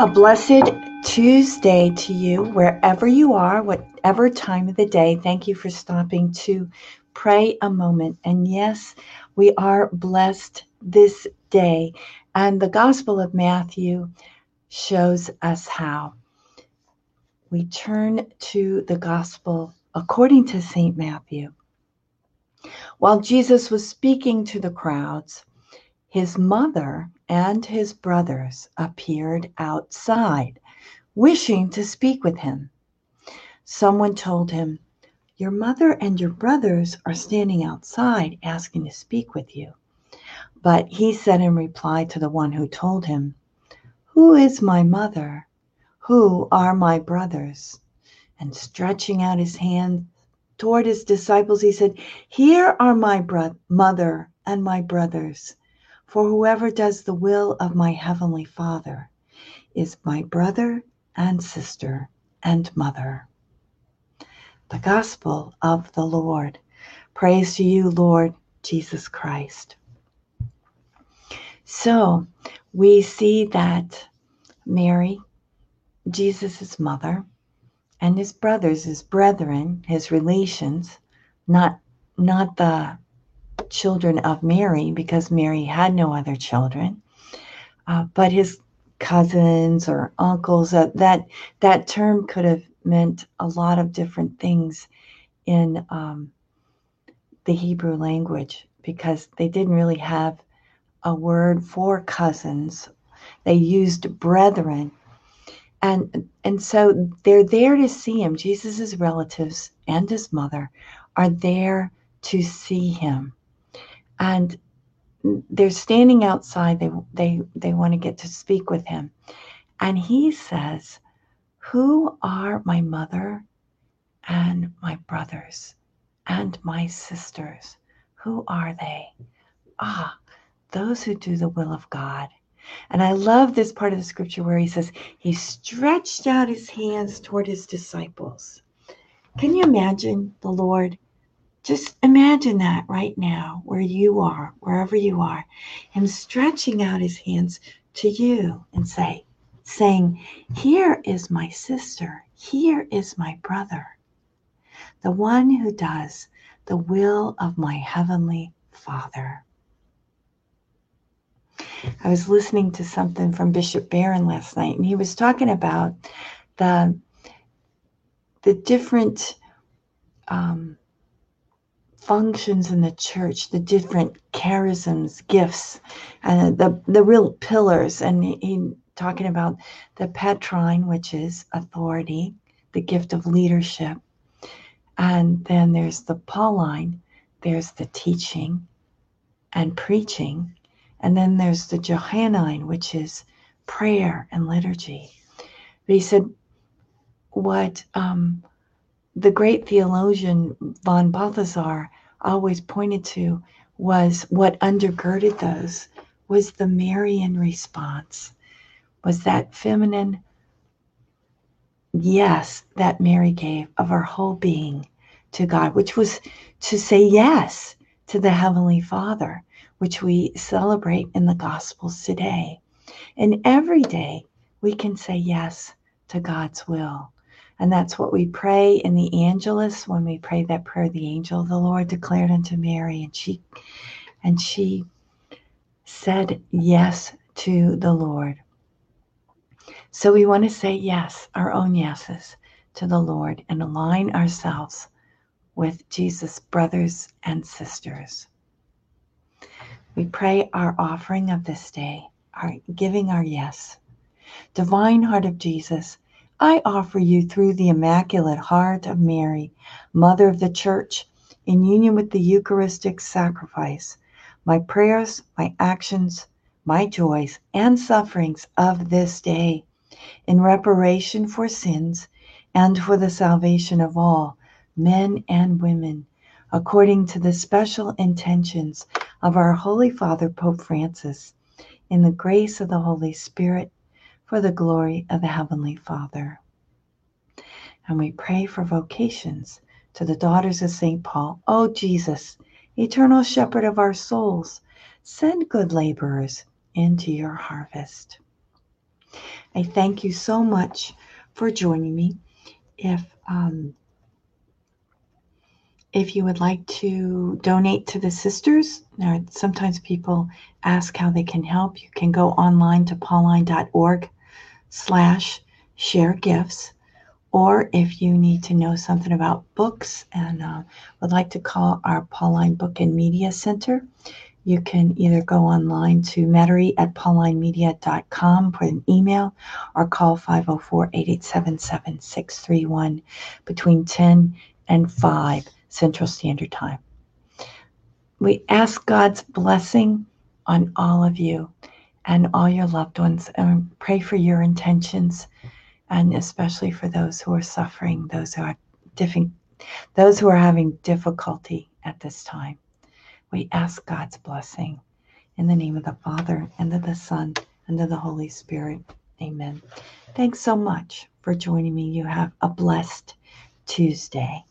A blessed Tuesday to you, wherever you are, whatever time of the day. Thank you for stopping to pray a moment. And yes, we are blessed this day. And the Gospel of Matthew shows us how. We turn to the Gospel according to St. Matthew. While Jesus was speaking to the crowds, his mother and his brothers appeared outside, wishing to speak with him. Someone told him, Your mother and your brothers are standing outside asking to speak with you. But he said in reply to the one who told him, Who is my mother? Who are my brothers? And stretching out his hand toward his disciples, he said, Here are my bro- mother and my brothers. For whoever does the will of my heavenly Father is my brother and sister and mother. The Gospel of the Lord. Praise to you, Lord Jesus Christ. So we see that Mary, Jesus' mother, and his brothers, his brethren, his relations, not, not the children of Mary because Mary had no other children, uh, but his cousins or uncles. Uh, that that term could have meant a lot of different things in um, the Hebrew language because they didn't really have a word for cousins. They used brethren. And, and so they're there to see him. Jesus' relatives and his mother are there to see him and they're standing outside. They they they want to get to speak with him. And he says who are my mother and my brothers and my sisters? Who are they? Ah those who do the will of god. And i love this part of the scripture where he says he stretched out his hands toward his disciples. Can you imagine the lord just imagine that right now, where you are, wherever you are, him stretching out his hands to you and say, saying, Here is my sister, here is my brother, the one who does the will of my heavenly Father. I was listening to something from Bishop Barron last night, and he was talking about the the different um, functions in the church, the different charisms, gifts, and the, the real pillars. And he, he talking about the Petrine, which is authority, the gift of leadership. And then there's the Pauline, there's the teaching and preaching. And then there's the Johannine, which is prayer and liturgy. But he said, what um, the great theologian von Balthasar always pointed to was what undergirded those was the Marian response, was that feminine yes that Mary gave of her whole being to God, which was to say yes to the Heavenly Father, which we celebrate in the Gospels today. And every day we can say yes to God's will. And that's what we pray in the Angelus when we pray that prayer. The angel of the Lord declared unto Mary, and she and she said yes to the Lord. So we want to say yes, our own yeses to the Lord and align ourselves with Jesus' brothers and sisters. We pray our offering of this day, our giving our yes. Divine Heart of Jesus, I offer you through the Immaculate Heart of Mary, Mother of the Church, in union with the Eucharistic sacrifice, my prayers, my actions, my joys, and sufferings of this day, in reparation for sins and for the salvation of all, men and women, according to the special intentions of our Holy Father, Pope Francis, in the grace of the Holy Spirit for the glory of the Heavenly Father. And we pray for vocations to the daughters of St. Paul. O oh, Jesus, eternal shepherd of our souls, send good laborers into your harvest. I thank you so much for joining me. If um, if you would like to donate to the sisters, sometimes people ask how they can help. You can go online to pauline.org slash share gifts. Or if you need to know something about books and uh, would like to call our Pauline Book and Media Center, you can either go online to Metairie at paulinemedia.com, put an email, or call 504 887 7631 between 10 and 5 Central Standard Time. We ask God's blessing on all of you and all your loved ones and pray for your intentions and especially for those who are suffering, those who are different, those who are having difficulty at this time. We ask God's blessing in the name of the Father and of the Son and of the Holy Spirit. Amen. Thanks so much for joining me. You have a blessed Tuesday.